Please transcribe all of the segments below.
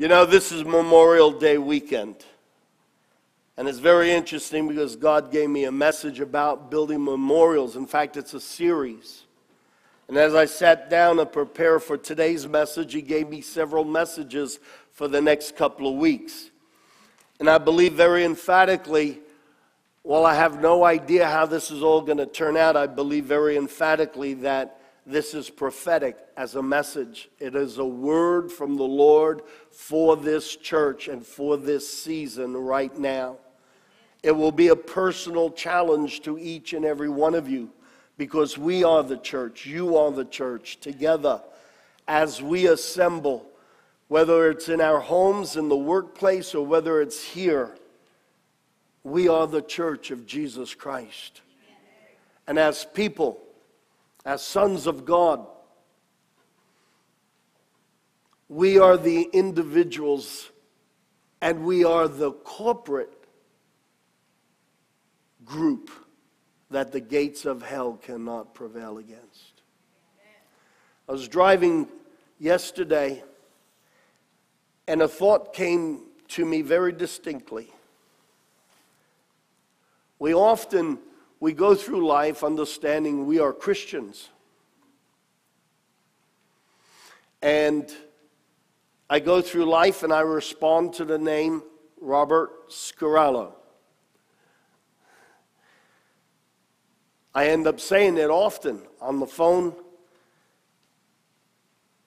You know, this is Memorial Day weekend. And it's very interesting because God gave me a message about building memorials. In fact, it's a series. And as I sat down to prepare for today's message, He gave me several messages for the next couple of weeks. And I believe very emphatically, while I have no idea how this is all going to turn out, I believe very emphatically that this is prophetic as a message. It is a word from the Lord for this church and for this season right now. It will be a personal challenge to each and every one of you because we are the church, you are the church together as we assemble, whether it's in our homes, in the workplace, or whether it's here. We are the church of Jesus Christ. And as people, as sons of God. We are the individuals and we are the corporate group that the gates of hell cannot prevail against. I was driving yesterday and a thought came to me very distinctly. We often we go through life understanding we are Christians. And I go through life and I respond to the name Robert Scarallo. I end up saying it often on the phone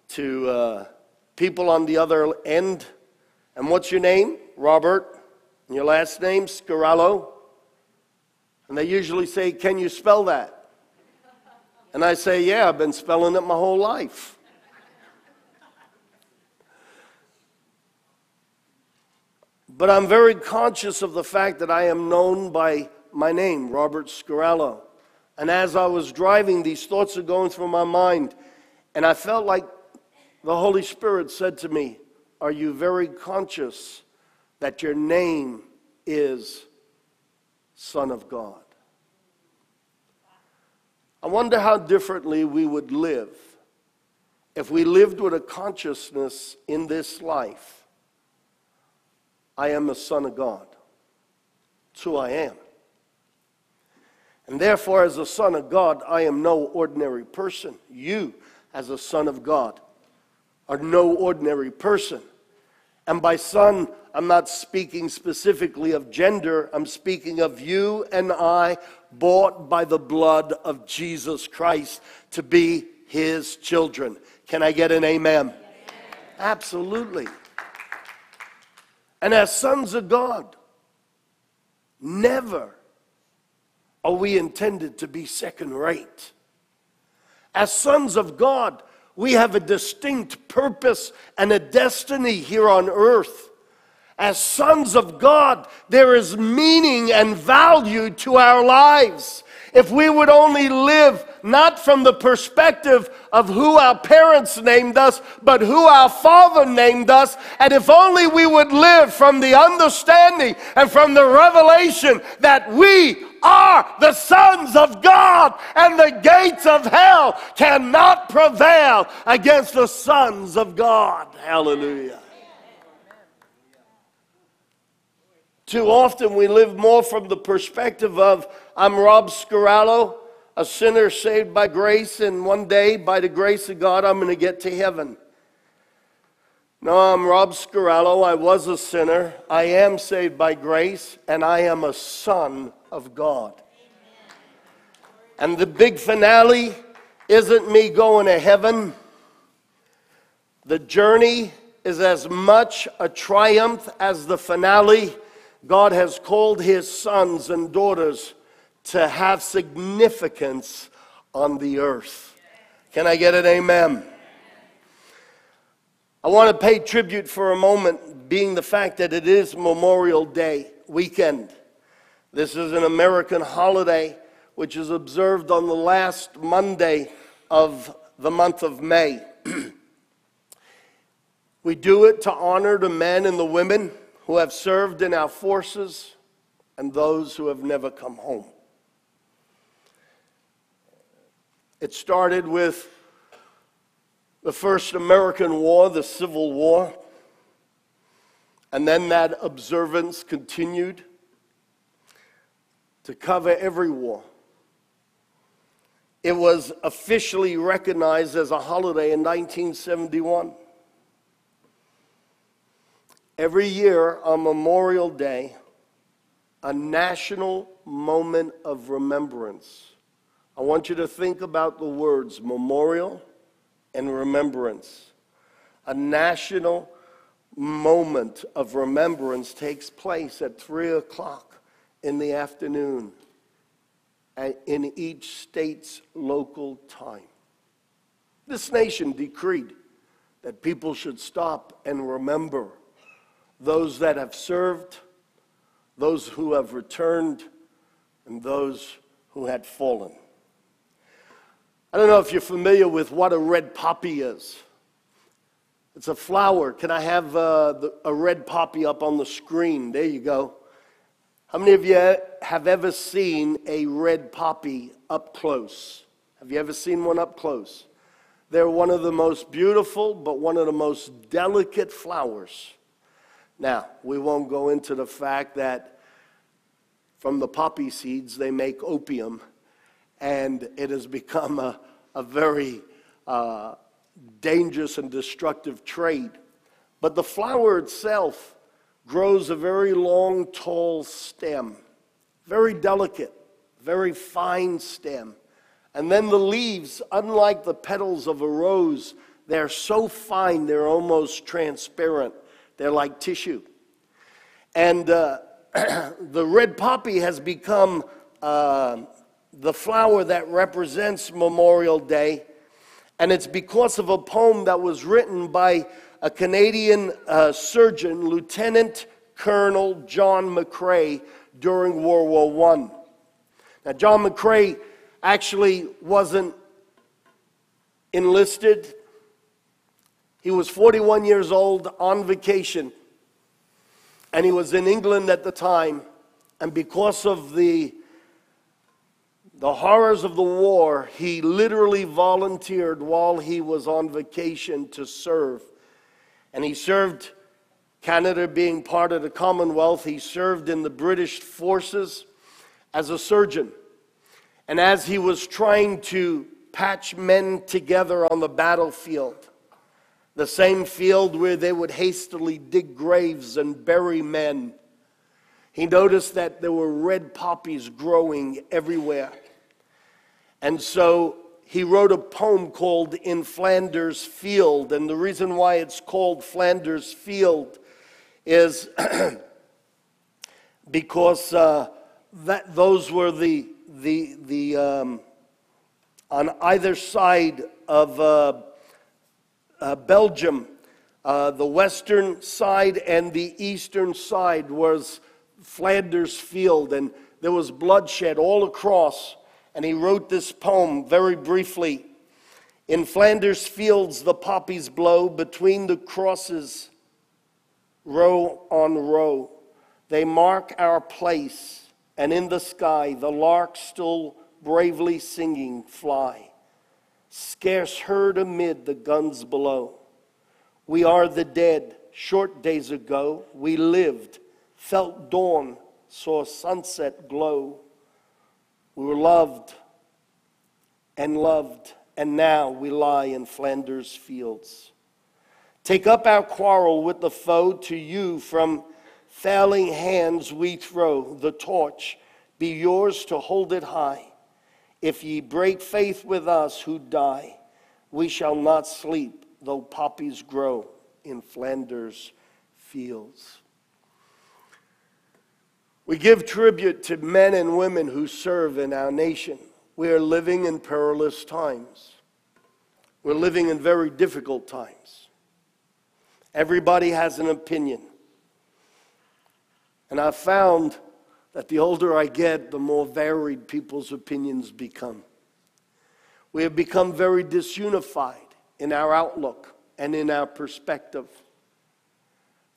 to uh, people on the other end. And what's your name? Robert. And your last name? Scarallo. And they usually say, Can you spell that? And I say, Yeah, I've been spelling it my whole life. But I'm very conscious of the fact that I am known by my name, Robert Scarallo. And as I was driving, these thoughts are going through my mind. And I felt like the Holy Spirit said to me, Are you very conscious that your name is Son of God? I wonder how differently we would live if we lived with a consciousness in this life. I am a son of God. It's who I am. And therefore, as a son of God, I am no ordinary person. You, as a son of God, are no ordinary person. And by son, I'm not speaking specifically of gender, I'm speaking of you and I, bought by the blood of Jesus Christ to be his children. Can I get an amen? amen? Absolutely. And as sons of God, never are we intended to be second rate. As sons of God, we have a distinct purpose and a destiny here on earth. As sons of God, there is meaning and value to our lives. If we would only live not from the perspective of who our parents named us, but who our Father named us, and if only we would live from the understanding and from the revelation that we are the sons of God, and the gates of hell cannot prevail against the sons of God. Hallelujah. Too often we live more from the perspective of I'm Rob Scarallo, a sinner saved by grace, and one day, by the grace of God, I'm going to get to heaven. No, I'm Rob Scarallo. I was a sinner. I am saved by grace, and I am a son of God. And the big finale isn't me going to heaven. The journey is as much a triumph as the finale. God has called his sons and daughters to have significance on the earth. Can I get an amen? I want to pay tribute for a moment, being the fact that it is Memorial Day weekend. This is an American holiday which is observed on the last Monday of the month of May. we do it to honor the men and the women who have served in our forces and those who have never come home. It started with the first American war, the Civil War. And then that observance continued to cover every war. It was officially recognized as a holiday in 1971. Every year on Memorial Day, a national moment of remembrance. I want you to think about the words memorial and remembrance. A national moment of remembrance takes place at 3 o'clock in the afternoon in each state's local time. This nation decreed that people should stop and remember those that have served, those who have returned, and those who had fallen. I don't know if you're familiar with what a red poppy is. It's a flower. Can I have uh, the, a red poppy up on the screen? There you go. How many of you have ever seen a red poppy up close? Have you ever seen one up close? They're one of the most beautiful, but one of the most delicate flowers. Now, we won't go into the fact that from the poppy seeds they make opium, and it has become a, a very uh, dangerous and destructive trade. But the flower itself grows a very long, tall stem, very delicate, very fine stem. And then the leaves, unlike the petals of a rose, they're so fine they're almost transparent. They're like tissue. And uh, the red poppy has become uh, the flower that represents Memorial Day. And it's because of a poem that was written by a Canadian uh, surgeon, Lieutenant Colonel John McCrae, during World War I. Now, John McCrae actually wasn't enlisted. He was 41 years old on vacation, and he was in England at the time. And because of the, the horrors of the war, he literally volunteered while he was on vacation to serve. And he served Canada being part of the Commonwealth. He served in the British forces as a surgeon. And as he was trying to patch men together on the battlefield, the same field where they would hastily dig graves and bury men, he noticed that there were red poppies growing everywhere. And so he wrote a poem called In Flanders Field. And the reason why it's called Flanders Field is because uh, that, those were the, the, the um, on either side of uh, uh, Belgium, uh, the western side and the eastern side was Flanders Field, and there was bloodshed all across and he wrote this poem very briefly. In Flanders fields, the poppies blow between the crosses, row on row. They mark our place, and in the sky, the larks still bravely singing fly, scarce heard amid the guns below. We are the dead. Short days ago, we lived, felt dawn, saw sunset glow. We were loved and loved, and now we lie in Flanders fields. Take up our quarrel with the foe to you from failing hands we throw the torch. Be yours to hold it high. If ye break faith with us who die, we shall not sleep, though poppies grow in Flanders fields. We give tribute to men and women who serve in our nation. We are living in perilous times. We're living in very difficult times. Everybody has an opinion. And I've found that the older I get, the more varied people's opinions become. We have become very disunified in our outlook and in our perspective.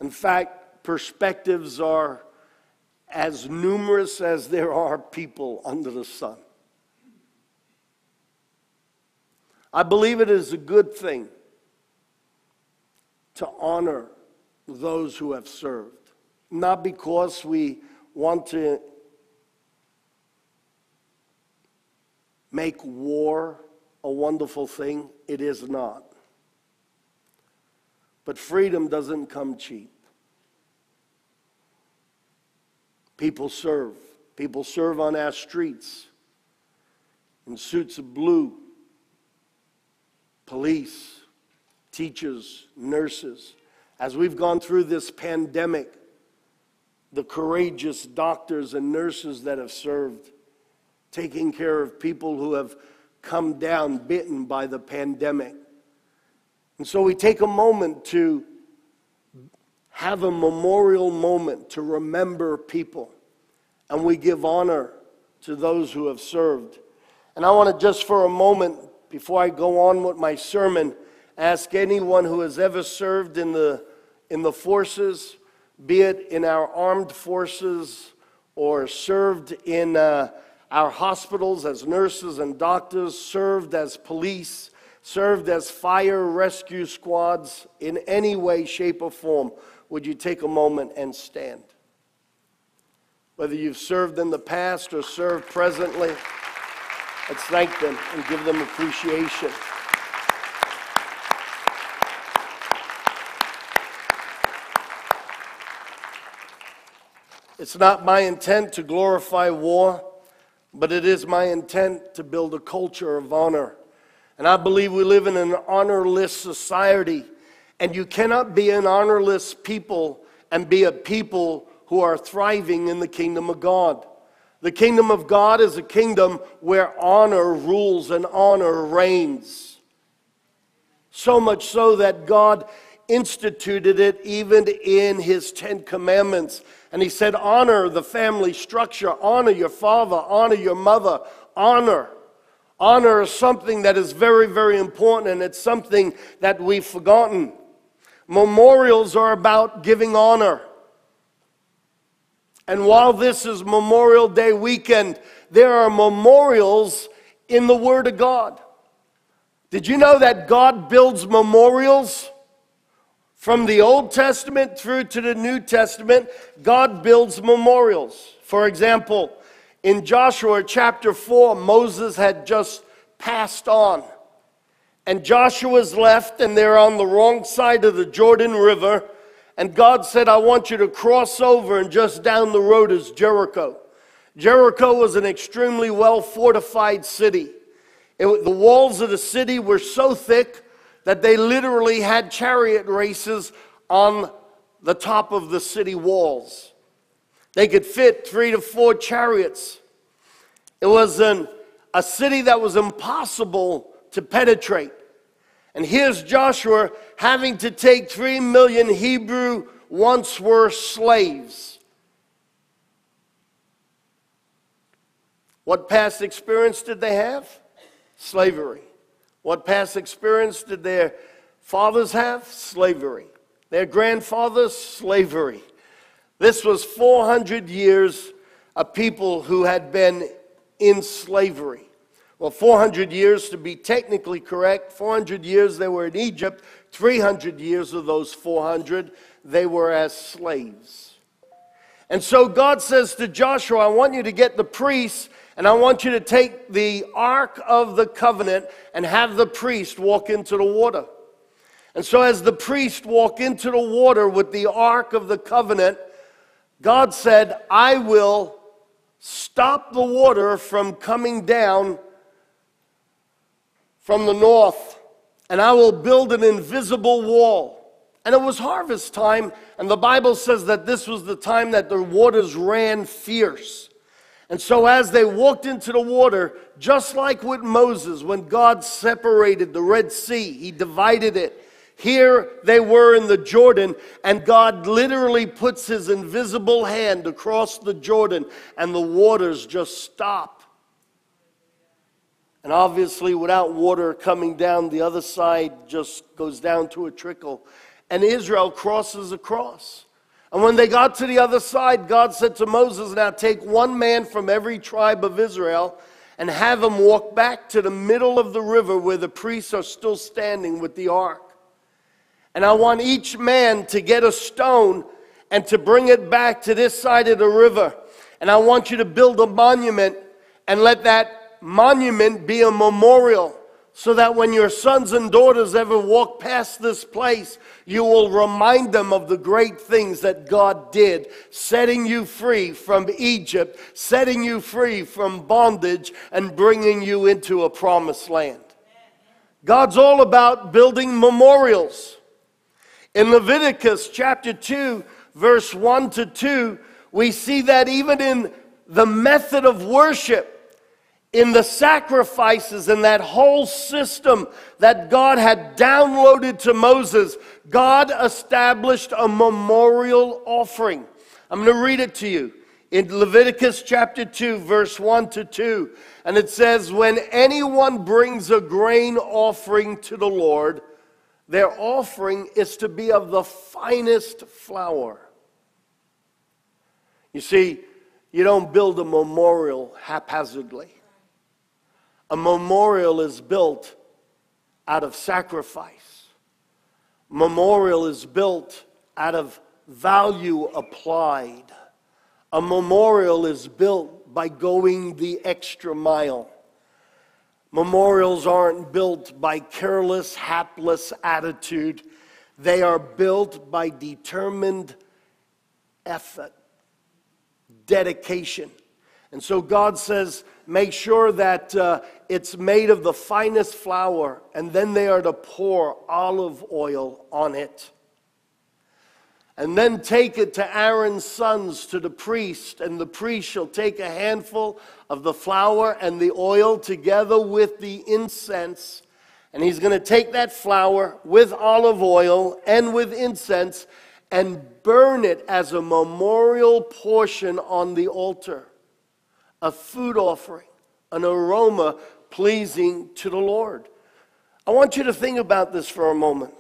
In fact, perspectives are as numerous as there are people under the sun. I believe it is a good thing to honor those who have served. Not because we want to make war a wonderful thing, it is not. But freedom doesn't come cheap. People serve. People serve on our streets in suits of blue. Police, teachers, nurses. As we've gone through this pandemic, the courageous doctors and nurses that have served, taking care of people who have come down bitten by the pandemic. And so we take a moment to have a memorial moment to remember people. And we give honor to those who have served. And I want to just for a moment, before I go on with my sermon, ask anyone who has ever served in the, in the forces, be it in our armed forces or served in uh, our hospitals as nurses and doctors, served as police, served as fire rescue squads in any way, shape, or form, would you take a moment and stand? Whether you've served in the past or served presently, let's thank them and give them appreciation. It's not my intent to glorify war, but it is my intent to build a culture of honor and I believe we live in an honorless society. And you cannot be an honorless people and be a people who are thriving in the kingdom of God. The kingdom of God is a kingdom where honor rules and honor reigns. So much so that God instituted it even in his Ten Commandments. And he said, Honor the family structure, honor your father, honor your mother, honor. Honor is something that is very, very important, and it's something that we've forgotten. Memorials are about giving honor. And while this is Memorial Day weekend, there are memorials in the Word of God. Did you know that God builds memorials? From the Old Testament through to the New Testament, God builds memorials. For example, in Joshua chapter 4, Moses had just passed on. And Joshua's left, and they're on the wrong side of the Jordan River. And God said, I want you to cross over, and just down the road is Jericho. Jericho was an extremely well fortified city. It, the walls of the city were so thick that they literally had chariot races on the top of the city walls. They could fit three to four chariots. It was an, a city that was impossible to penetrate. And here's Joshua having to take three million Hebrew once were slaves. What past experience did they have? Slavery. What past experience did their fathers have? Slavery. Their grandfathers? Slavery. This was 400 years of people who had been in slavery. Well, 400 years to be technically correct, 400 years they were in Egypt, 300 years of those 400 they were as slaves. And so God says to Joshua, I want you to get the priests and I want you to take the Ark of the Covenant and have the priest walk into the water. And so, as the priest walked into the water with the Ark of the Covenant, God said, I will stop the water from coming down from the north, and I will build an invisible wall. And it was harvest time, and the Bible says that this was the time that the waters ran fierce. And so, as they walked into the water, just like with Moses, when God separated the Red Sea, He divided it here they were in the Jordan, and God literally puts his invisible hand across the Jordan, and the waters just stop. And obviously, without water coming down, the other side just goes down to a trickle. And Israel crosses across. And when they got to the other side, God said to Moses, Now take one man from every tribe of Israel and have him walk back to the middle of the river where the priests are still standing with the ark. And I want each man to get a stone and to bring it back to this side of the river. And I want you to build a monument and let that monument be a memorial so that when your sons and daughters ever walk past this place, you will remind them of the great things that God did, setting you free from Egypt, setting you free from bondage, and bringing you into a promised land. God's all about building memorials. In Leviticus chapter 2, verse 1 to 2, we see that even in the method of worship, in the sacrifices and that whole system that God had downloaded to Moses, God established a memorial offering. I'm going to read it to you in Leviticus chapter 2, verse 1 to 2. And it says, When anyone brings a grain offering to the Lord, their offering is to be of the finest flour. You see, you don't build a memorial haphazardly. A memorial is built out of sacrifice. Memorial is built out of value applied. A memorial is built by going the extra mile. Memorials aren't built by careless, hapless attitude. They are built by determined effort, dedication. And so God says, make sure that uh, it's made of the finest flour, and then they are to pour olive oil on it. And then take it to Aaron's sons, to the priest, and the priest shall take a handful of the flour and the oil together with the incense. And he's going to take that flour with olive oil and with incense and burn it as a memorial portion on the altar, a food offering, an aroma pleasing to the Lord. I want you to think about this for a moment.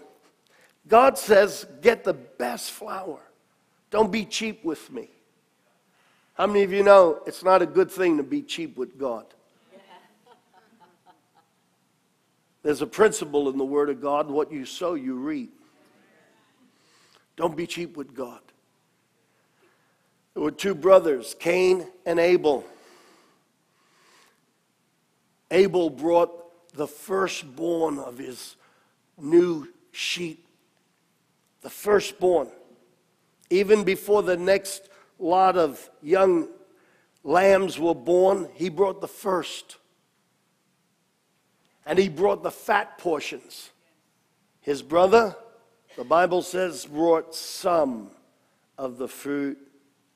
God says, get the best flour. Don't be cheap with me. How many of you know it's not a good thing to be cheap with God? There's a principle in the Word of God what you sow, you reap. Don't be cheap with God. There were two brothers, Cain and Abel. Abel brought the firstborn of his new sheep, the firstborn. Even before the next lot of young lambs were born, he brought the first. And he brought the fat portions. His brother, the Bible says, brought some of the fruit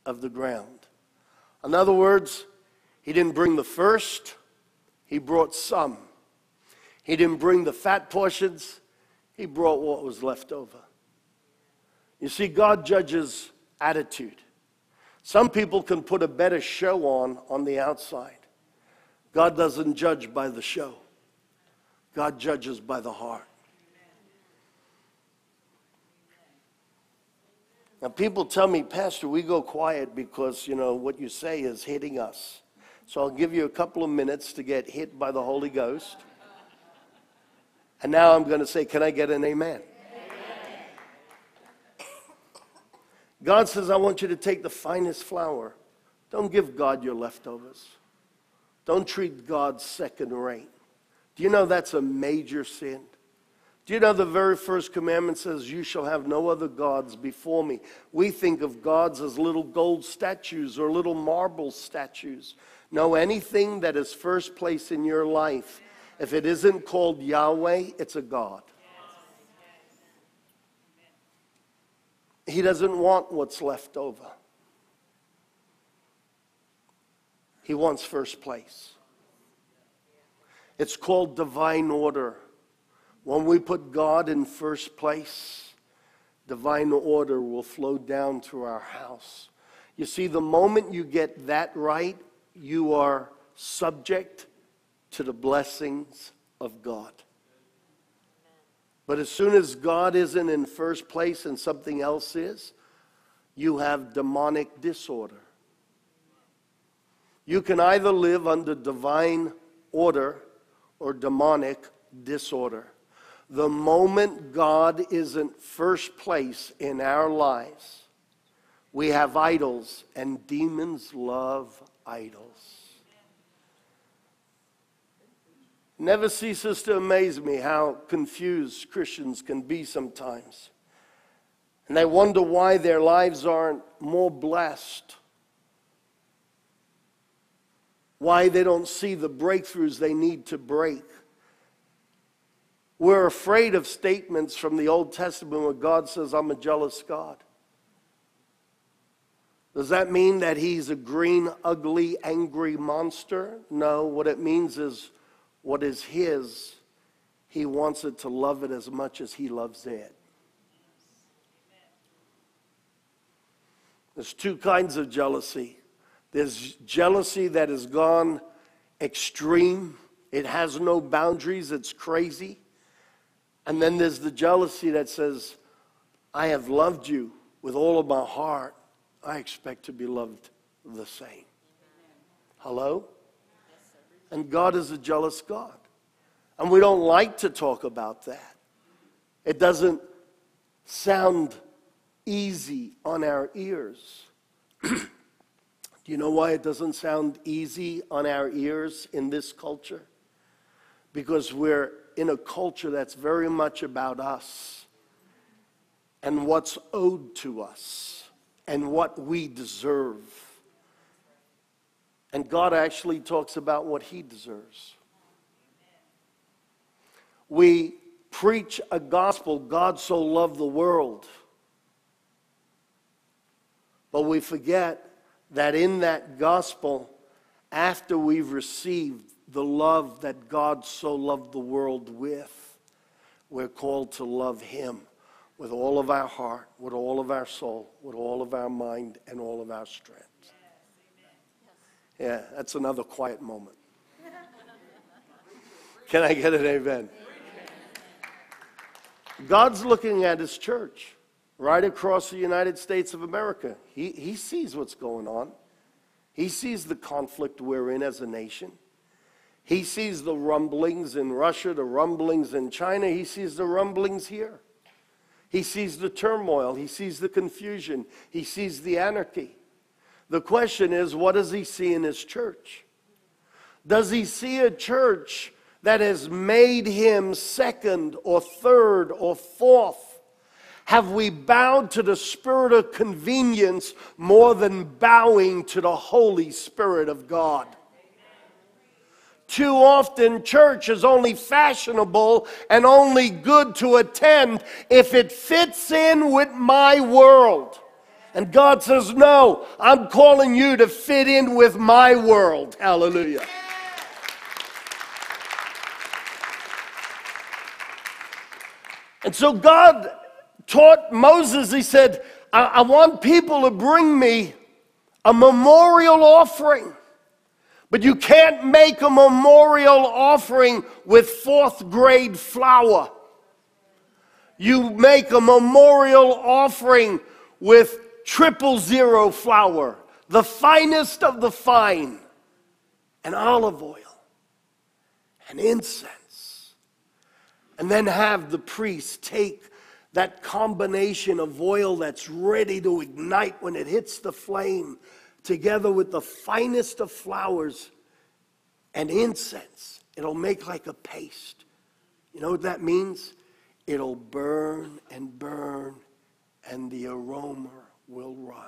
of the ground. In other words, he didn't bring the first, he brought some. He didn't bring the fat portions, he brought what was left over. You see, God judges attitude. Some people can put a better show on on the outside. God doesn't judge by the show, God judges by the heart. Now, people tell me, Pastor, we go quiet because, you know, what you say is hitting us. So I'll give you a couple of minutes to get hit by the Holy Ghost. And now I'm going to say, Can I get an amen? amen? God says, I want you to take the finest flour. Don't give God your leftovers. Don't treat God second rate. Do you know that's a major sin? Do you know the very first commandment says, You shall have no other gods before me? We think of gods as little gold statues or little marble statues. Know anything that is first place in your life, if it isn't called Yahweh, it's a God. He doesn't want what's left over. He wants first place. It's called divine order. When we put God in first place, divine order will flow down to our house. You see, the moment you get that right, you are subject to the blessings of God. But as soon as God isn't in first place and something else is, you have demonic disorder. You can either live under divine order or demonic disorder. The moment God isn't first place in our lives, we have idols, and demons love idols. Never ceases to amaze me how confused Christians can be sometimes. And they wonder why their lives aren't more blessed, why they don't see the breakthroughs they need to break. We're afraid of statements from the Old Testament where God says, I'm a jealous God. Does that mean that he's a green, ugly, angry monster? No, what it means is what is his, he wants it to love it as much as he loves it. There's two kinds of jealousy. There's jealousy that has gone extreme, it has no boundaries, it's crazy. And then there's the jealousy that says, I have loved you with all of my heart. I expect to be loved the same. Hello? And God is a jealous God. And we don't like to talk about that. It doesn't sound easy on our ears. Do you know why it doesn't sound easy on our ears in this culture? Because we're in a culture that's very much about us and what's owed to us and what we deserve. And God actually talks about what He deserves. We preach a gospel God so loved the world. But we forget that in that gospel, after we've received the love that God so loved the world with, we're called to love Him with all of our heart, with all of our soul, with all of our mind, and all of our strength. Yeah, that's another quiet moment. Can I get an amen? God's looking at His church right across the United States of America. He, he sees what's going on, He sees the conflict we're in as a nation. He sees the rumblings in Russia, the rumblings in China. He sees the rumblings here. He sees the turmoil. He sees the confusion. He sees the anarchy. The question is, what does he see in his church? Does he see a church that has made him second or third or fourth? Have we bowed to the spirit of convenience more than bowing to the Holy Spirit of God? Too often, church is only fashionable and only good to attend if it fits in with my world. And God says, No, I'm calling you to fit in with my world. Hallelujah. And so God taught Moses, He said, I, I want people to bring me a memorial offering. But you can't make a memorial offering with fourth grade flour. You make a memorial offering with triple zero flour, the finest of the fine, and olive oil and incense. And then have the priest take that combination of oil that's ready to ignite when it hits the flame together with the finest of flowers and incense. It'll make like a paste. You know what that means? It'll burn and burn, and the aroma will rise.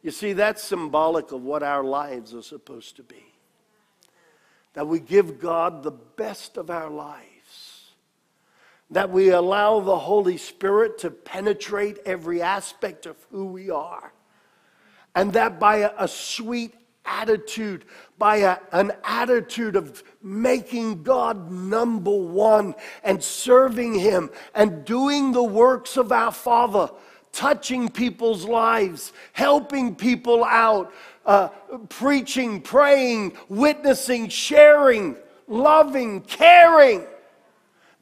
You see, that's symbolic of what our lives are supposed to be. That we give God the best of our lives. That we allow the Holy Spirit to penetrate every aspect of who we are and that by a, a sweet attitude, by a, an attitude of making God number one and serving Him and doing the works of our Father, touching people's lives, helping people out, uh, preaching, praying, witnessing, sharing, loving, caring.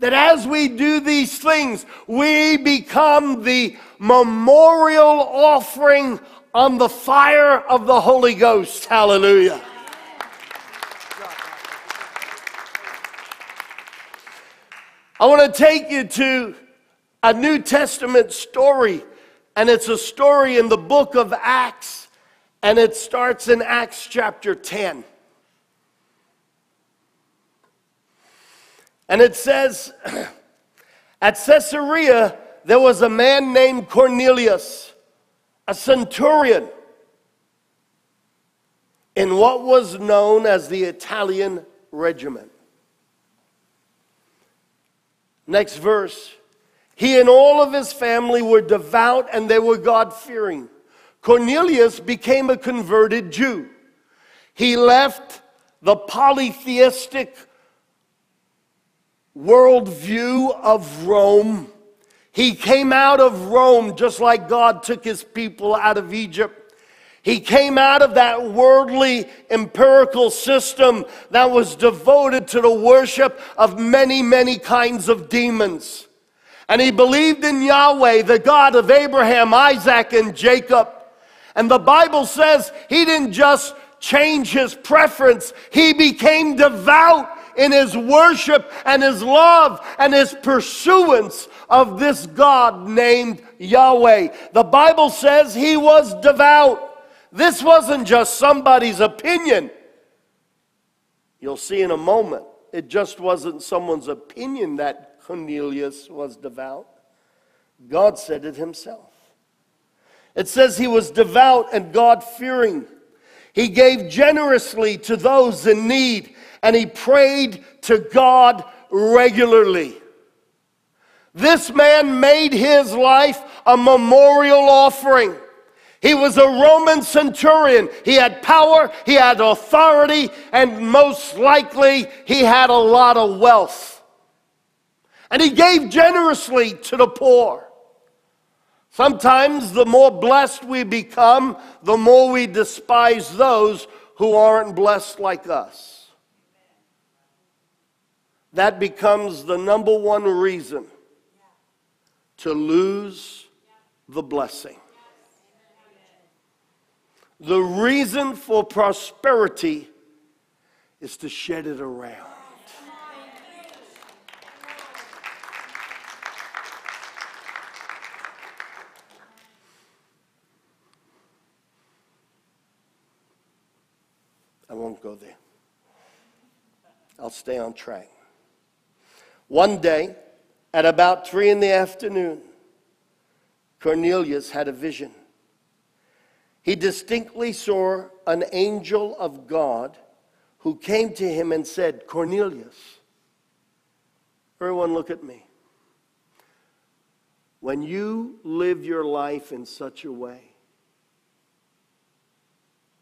That as we do these things, we become the memorial offering on the fire of the Holy Ghost. Hallelujah. I want to take you to a New Testament story, and it's a story in the book of Acts, and it starts in Acts chapter 10. And it says, At Caesarea, there was a man named Cornelius, a centurion in what was known as the Italian regiment. Next verse. He and all of his family were devout and they were God fearing. Cornelius became a converted Jew. He left the polytheistic worldview of Rome. He came out of Rome just like God took his people out of Egypt. He came out of that worldly empirical system that was devoted to the worship of many, many kinds of demons. And he believed in Yahweh, the God of Abraham, Isaac, and Jacob. And the Bible says he didn't just change his preference, he became devout in his worship and his love and his pursuance of this God named Yahweh. The Bible says he was devout. This wasn't just somebody's opinion. You'll see in a moment, it just wasn't someone's opinion that Cornelius was devout. God said it himself. It says he was devout and God fearing. He gave generously to those in need and he prayed to God regularly. This man made his life a memorial offering. He was a Roman centurion. He had power, he had authority, and most likely he had a lot of wealth. And he gave generously to the poor. Sometimes the more blessed we become, the more we despise those who aren't blessed like us. That becomes the number one reason to lose the blessing. The reason for prosperity is to shed it around. I won't go there. I'll stay on track. One day, at about three in the afternoon, Cornelius had a vision he distinctly saw an angel of God who came to him and said, Cornelius. Everyone, look at me. When you live your life in such a way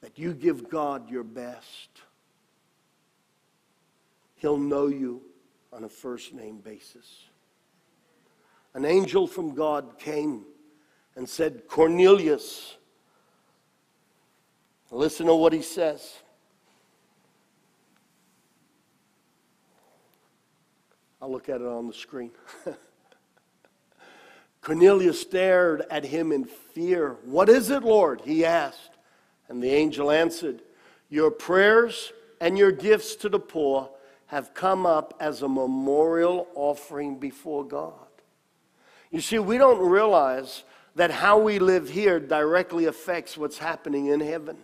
that you give God your best, He'll know you on a first name basis. An angel from God came and said, Cornelius. Listen to what he says. I'll look at it on the screen. Cornelius stared at him in fear. What is it, Lord? he asked. And the angel answered, Your prayers and your gifts to the poor have come up as a memorial offering before God. You see, we don't realize that how we live here directly affects what's happening in heaven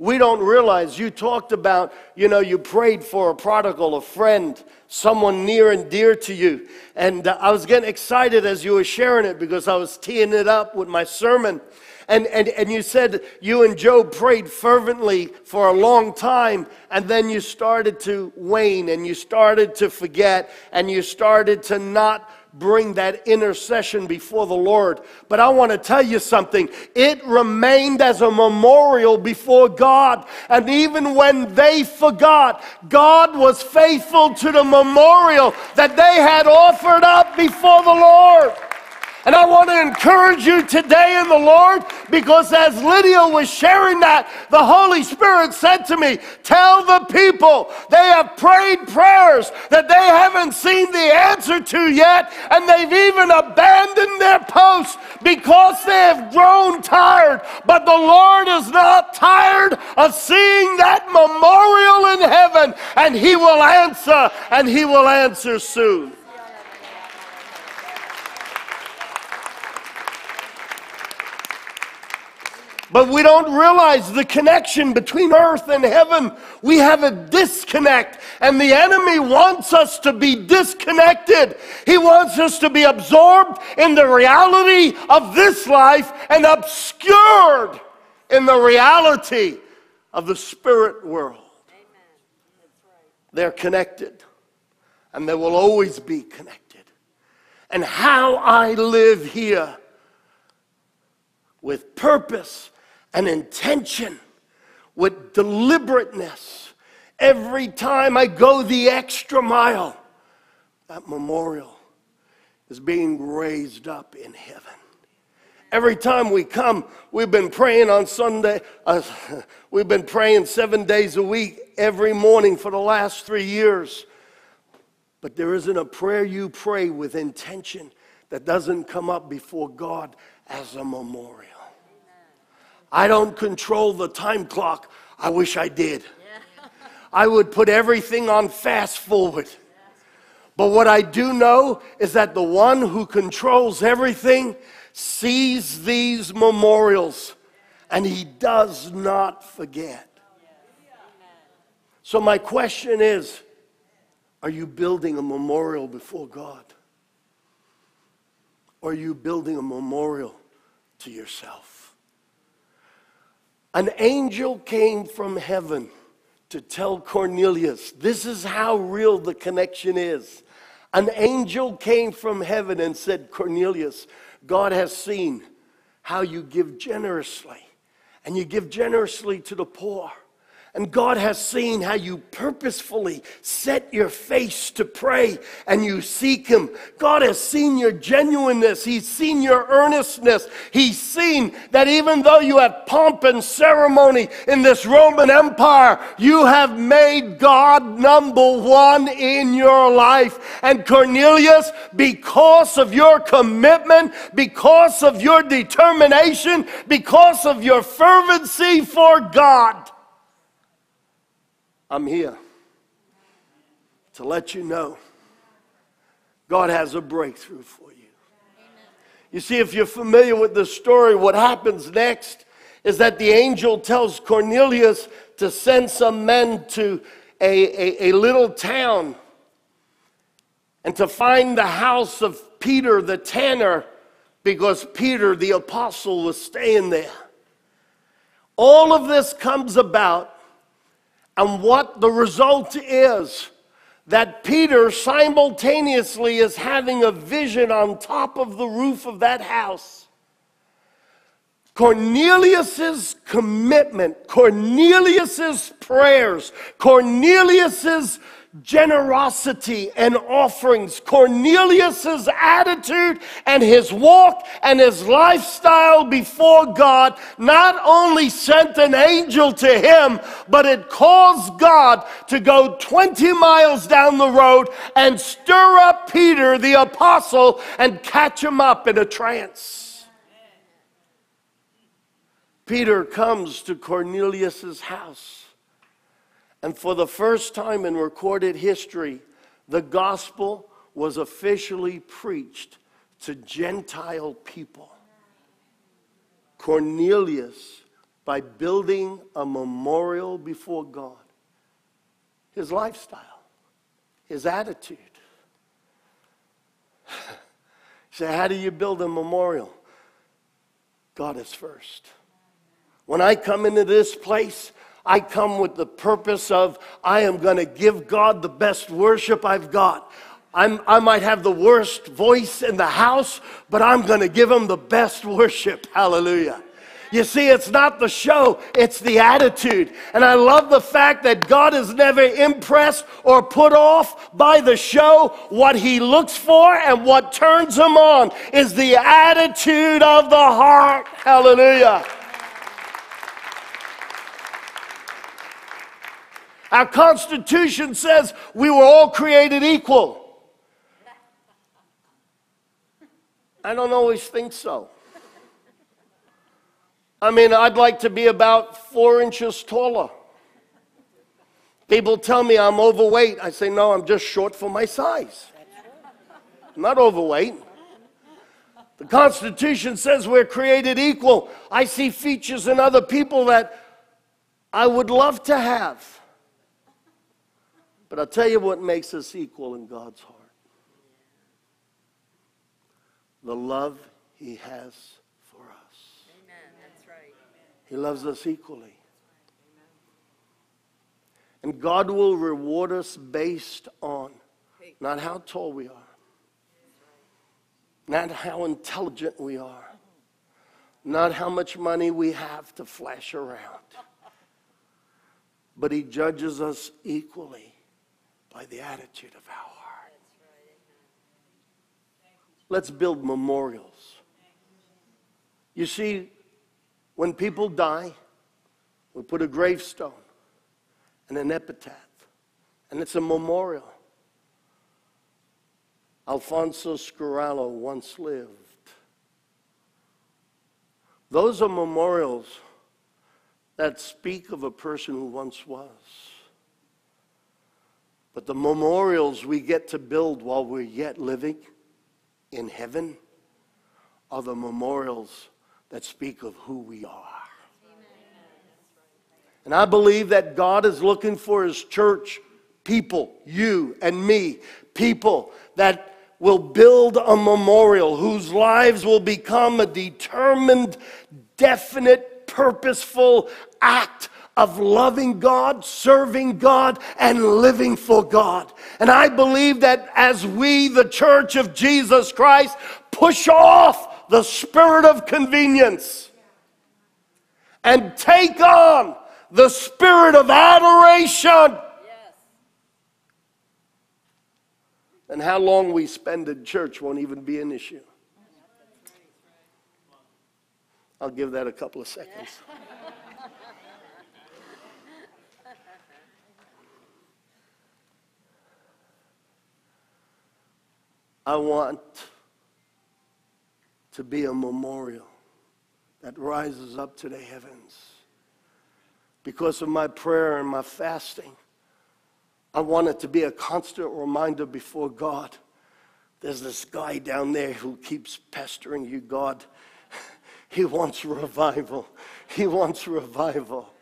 we don't realize you talked about, you know, you prayed for a prodigal, a friend, someone near and dear to you. And uh, I was getting excited as you were sharing it because I was teeing it up with my sermon. And, and, and you said you and Job prayed fervently for a long time, and then you started to wane and you started to forget and you started to not bring that intercession before the Lord. But I want to tell you something. It remained as a memorial before God. And even when they forgot, God was faithful to the memorial that they had offered up before the Lord. And I want to encourage you today in the Lord because as Lydia was sharing that, the Holy Spirit said to me, Tell the people they have prayed prayers that they haven't seen the answer to yet, and they've even abandoned their post because they have grown tired. But the Lord is not tired of seeing that memorial in heaven, and He will answer, and He will answer soon. But we don't realize the connection between earth and heaven. We have a disconnect, and the enemy wants us to be disconnected. He wants us to be absorbed in the reality of this life and obscured in the reality of the spirit world. They're connected, and they will always be connected. And how I live here with purpose and intention, with deliberateness. Every time I go the extra mile, that memorial is being raised up in heaven. Every time we come, we've been praying on Sunday, uh, we've been praying seven days a week, every morning for the last three years. But there isn't a prayer you pray with intention that doesn't come up before God as a memorial. I don't control the time clock. I wish I did. I would put everything on fast forward. But what I do know is that the one who controls everything sees these memorials and he does not forget. So, my question is are you building a memorial before God? Or are you building a memorial to yourself? An angel came from heaven to tell Cornelius, this is how real the connection is. An angel came from heaven and said, Cornelius, God has seen how you give generously, and you give generously to the poor. And God has seen how you purposefully set your face to pray and you seek Him. God has seen your genuineness. He's seen your earnestness. He's seen that even though you have pomp and ceremony in this Roman Empire, you have made God number one in your life. And Cornelius, because of your commitment, because of your determination, because of your fervency for God, I'm here to let you know God has a breakthrough for you. You see, if you're familiar with the story, what happens next is that the angel tells Cornelius to send some men to a, a, a little town and to find the house of Peter the tanner because Peter the apostle was staying there. All of this comes about and what the result is that Peter simultaneously is having a vision on top of the roof of that house. Cornelius's commitment, Cornelius's prayers, Cornelius's generosity and offerings. Cornelius's attitude and his walk and his lifestyle before God not only sent an angel to him, but it caused God to go 20 miles down the road and stir up Peter the apostle and catch him up in a trance. Peter comes to Cornelius's house and for the first time in recorded history, the gospel was officially preached to Gentile people. Cornelius, by building a memorial before God, his lifestyle, his attitude. Say, how do you build a memorial? God is first. When I come into this place, I come with the purpose of I am going to give God the best worship I've got. I'm, i might have the worst voice in the house, but I'm going to give him the best worship. Hallelujah. You see, it's not the show, it's the attitude. And I love the fact that God is never impressed or put off by the show. What he looks for and what turns him on is the attitude of the heart. Hallelujah. Our Constitution says we were all created equal. I don't always think so. I mean, I'd like to be about four inches taller. People tell me I'm overweight. I say, no, I'm just short for my size. I'm not overweight. The Constitution says we're created equal. I see features in other people that I would love to have. But I'll tell you what makes us equal in God's heart the love He has for us. Amen. That's right. He loves us equally. And God will reward us based on not how tall we are, not how intelligent we are, not how much money we have to flash around, but He judges us equally by the attitude of our heart. Let's build memorials. You see, when people die, we put a gravestone and an epitaph, and it's a memorial. Alfonso Scarallo once lived. Those are memorials that speak of a person who once was. But the memorials we get to build while we're yet living in heaven are the memorials that speak of who we are. And I believe that God is looking for his church people, you and me, people that will build a memorial whose lives will become a determined, definite, purposeful act of loving God, serving God, and living for God. And I believe that as we, the church of Jesus Christ, push off the spirit of convenience and take on the spirit of adoration. And how long we spend in church won't even be an issue. I'll give that a couple of seconds. I want to be a memorial that rises up to the heavens. Because of my prayer and my fasting, I want it to be a constant reminder before God. There's this guy down there who keeps pestering you, God. He wants revival. He wants revival.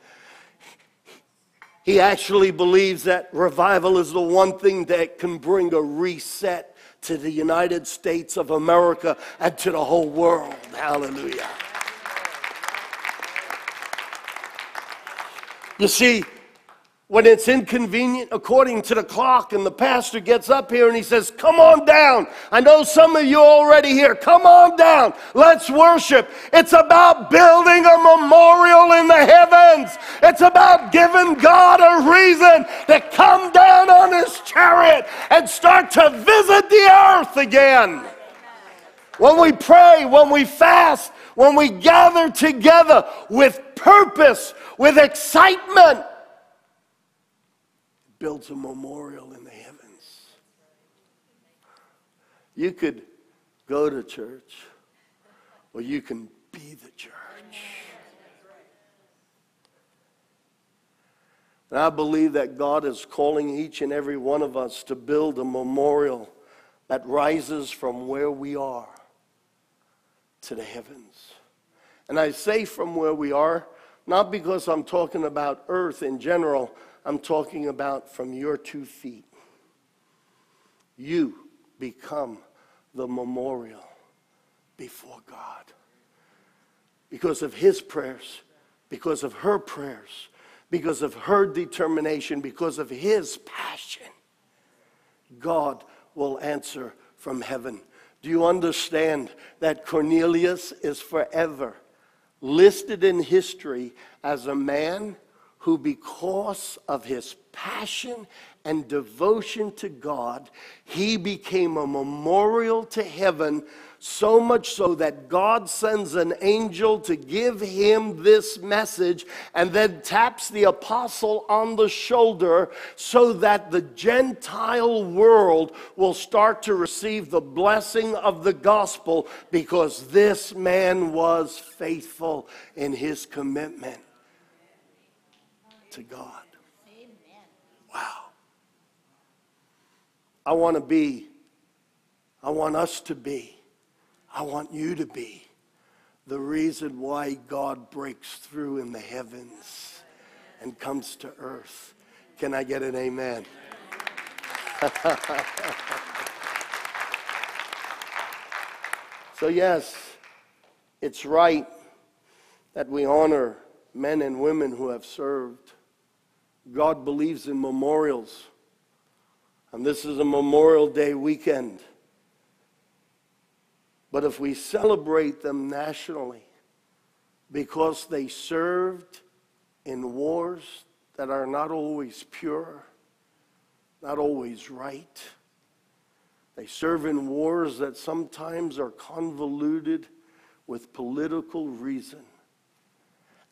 He actually believes that revival is the one thing that can bring a reset to the United States of America and to the whole world. Hallelujah. You see, when it's inconvenient according to the clock and the pastor gets up here and he says come on down. I know some of you already here. Come on down. Let's worship. It's about building a memorial in the heavens. It's about giving god a reason to come down on his chariot and start to visit the earth again. When we pray when we fast when we gather together with purpose with excitement builds a memorial in the heavens. You could go to church, or you can be the church. And I believe that God is calling each and every one of us to build a memorial that rises from where we are to the heavens. And I say from where we are, not because I'm talking about earth in general, I'm talking about from your two feet. You become the memorial before God. Because of his prayers, because of her prayers, because of her determination, because of his passion, God will answer from heaven. Do you understand that Cornelius is forever listed in history as a man? Who, because of his passion and devotion to God, he became a memorial to heaven, so much so that God sends an angel to give him this message and then taps the apostle on the shoulder so that the Gentile world will start to receive the blessing of the gospel because this man was faithful in his commitment to God. Wow. I want to be, I want us to be I want you to be the reason why God breaks through in the heavens and comes to earth. Can I get an amen? so, yes, it's right that we honor men and women who have served. God believes in memorials. And this is a Memorial Day weekend. But if we celebrate them nationally because they served in wars that are not always pure, not always right, they serve in wars that sometimes are convoluted with political reason.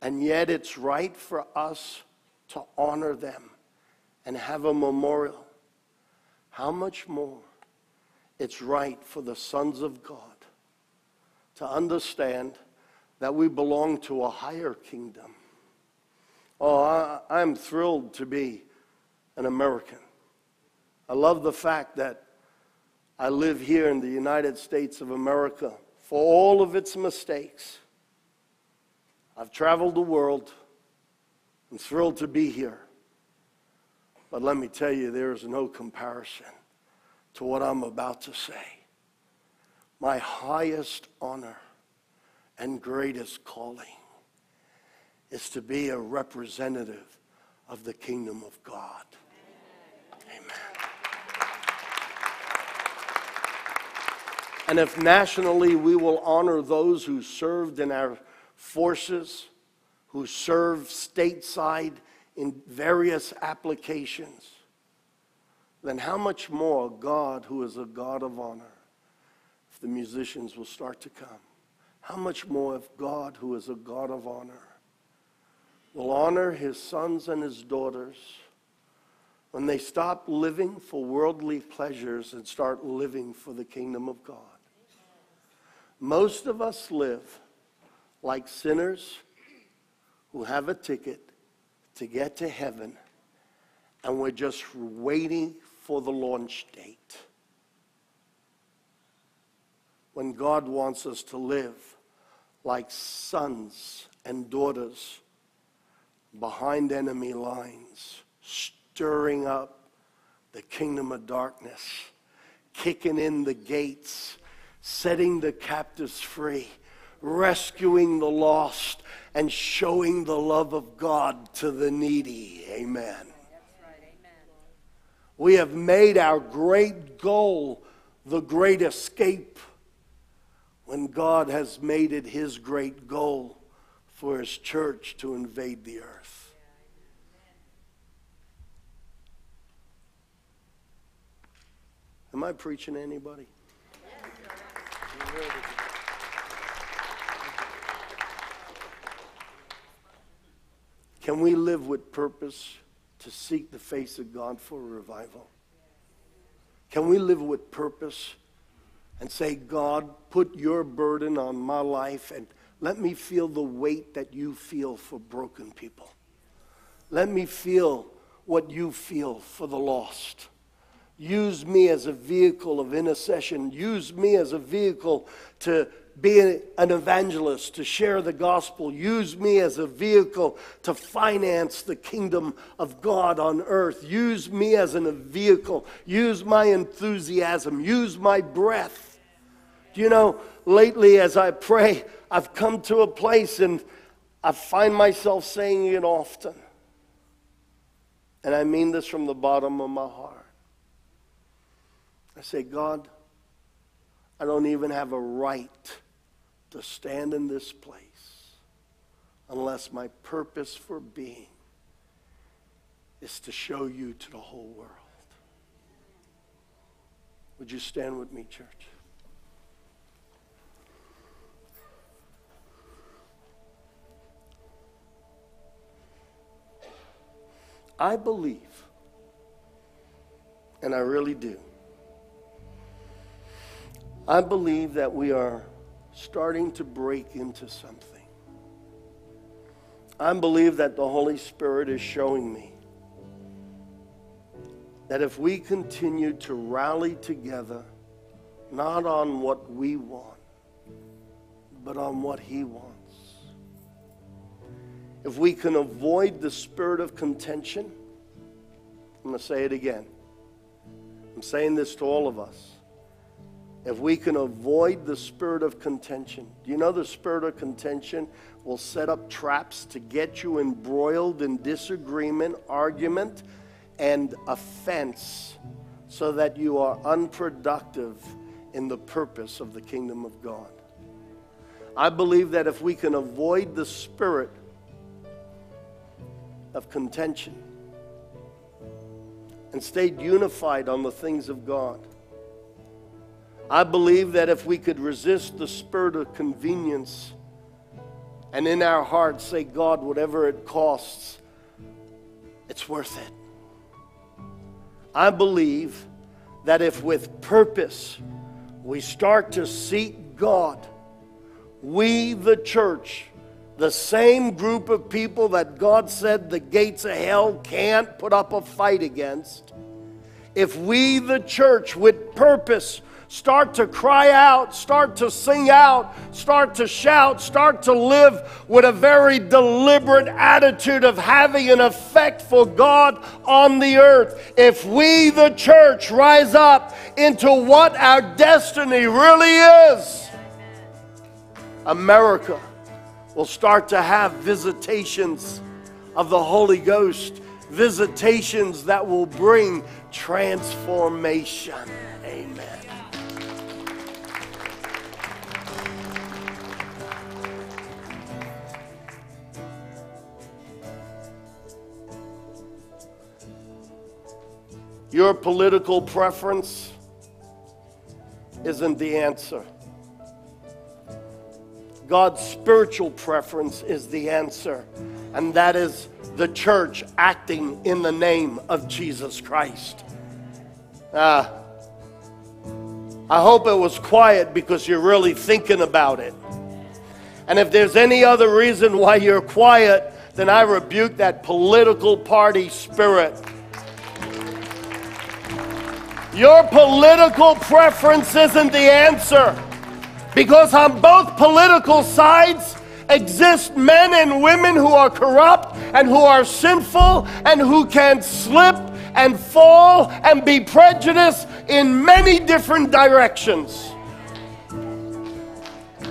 And yet it's right for us to honor them and have a memorial. How much more it's right for the sons of God to understand that we belong to a higher kingdom. Oh, I, am thrilled to be an American. I love the fact that I live here in the United States of America for all of its mistakes. I've traveled the world. I'm thrilled to be here. But let me tell you, there is no comparison to what I'm about to say. My highest honor and greatest calling is to be a representative of the kingdom of God. Amen. And if nationally we will honor those who served in our forces, who serve stateside in various applications, then how much more God, who is a God of honor, if the musicians will start to come, how much more if God, who is a God of honor, will honor his sons and his daughters when they stop living for worldly pleasures and start living for the kingdom of God. Most of us live like sinners who have a ticket to get to heaven, and we're just waiting for the launch date. When God wants us to live like sons and daughters behind enemy lines, stirring up the kingdom of darkness, kicking in the gates, setting the captives free rescuing the lost, and showing the love of God to the needy. Amen. We have made our great goal the great escape when God has made it his great goal for his church to invade the earth. Am I preaching to anybody? Can we live with purpose to seek the face of God for revival? Can we live with purpose and say, God, put your burden on my life and let me feel the weight that you feel for broken people? Let me feel what you feel for the lost. Use me as a vehicle of intercession. Use me as a vehicle to be an evangelist, to share the gospel. Use me as a vehicle to finance the kingdom of God on earth. Use me as a vehicle. Use my enthusiasm. Use my breath. Do you know, lately as I pray, I've come to a place and I find myself saying it often. And I mean this from the bottom of my heart. I say, God, I don't even have a right to stand in this place unless my purpose for being is to show you to the whole world. Would you stand with me, church? I believe, and I really do, I believe that we are starting to break into something. I believe that the Holy Spirit is showing me that if we continue to rally together, not on what we want, but on what He wants. If we can avoid the spirit of contention, I'm going to say it again. I'm saying this to all of us. If we can avoid the spirit of contention, do you know the spirit of contention will set up traps to get you embroiled in disagreement, argument, and offense so that you are unproductive in the purpose of the kingdom of God. I believe that if we can avoid the spirit of contention and stayed unified on the things of God, I believe that if we could resist the spirit of convenience and in our hearts say, God, whatever it costs, it's worth it. I believe that if with purpose we start to seek God, we, the church, the same group of people that God said the gates of hell can't put up a fight against, if we, the church, with purpose, Start to cry out, start to sing out, start to shout, start to live with a very deliberate attitude of having an effect for God on the earth. If we, the church, rise up into what our destiny really is, America will start to have visitations of the Holy Ghost, visitations that will bring transformation. Amen. Your political preference isn't the answer. God's spiritual preference is the answer, and that is the church acting in the name of Jesus Christ. Ah, I hope it was quiet because you're really thinking about it. And if there's any other reason why you're quiet, then I rebuke that political party spirit your political preference isn't the answer. Because on both political sides exist men and women who are corrupt and who are sinful and who can slip and fall and be prejudiced in many different directions.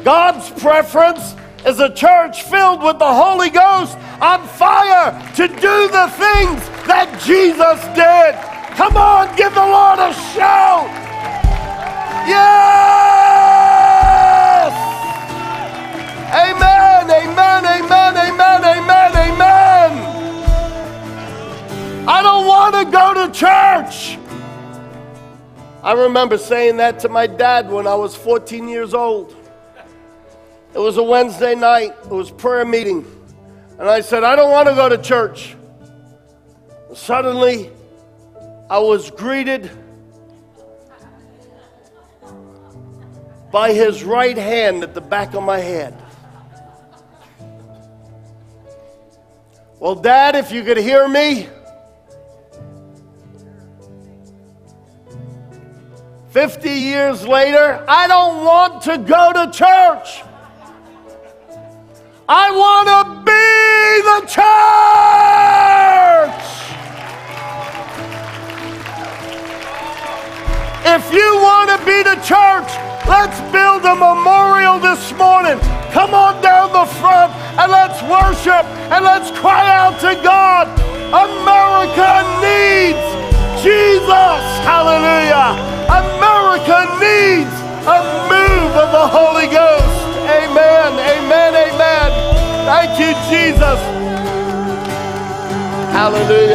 God's preference is a church filled with the Holy Ghost on fire to do the things that Jesus did. Come on, give the Lord a shout. Yes. Amen, amen, amen, amen, amen, amen. I don't want to go to church. I remember saying that to my dad when I was 14 years old. It was a Wednesday night, it was prayer meeting. And I said, I don't want to go to church. Suddenly, I was greeted by his right hand at the back of my head. Well, Dad, if you could hear me, 50 years later, I don't want to go to church. I want to be the church. If you want to be the church, let's build a memorial this morning. Come on down the front and let's worship and let's cry out to God. America needs Jesus. Hallelujah. America needs a move of the Holy Ghost. Amen. Amen. Amen. Thank you, Jesus. Hallelujah.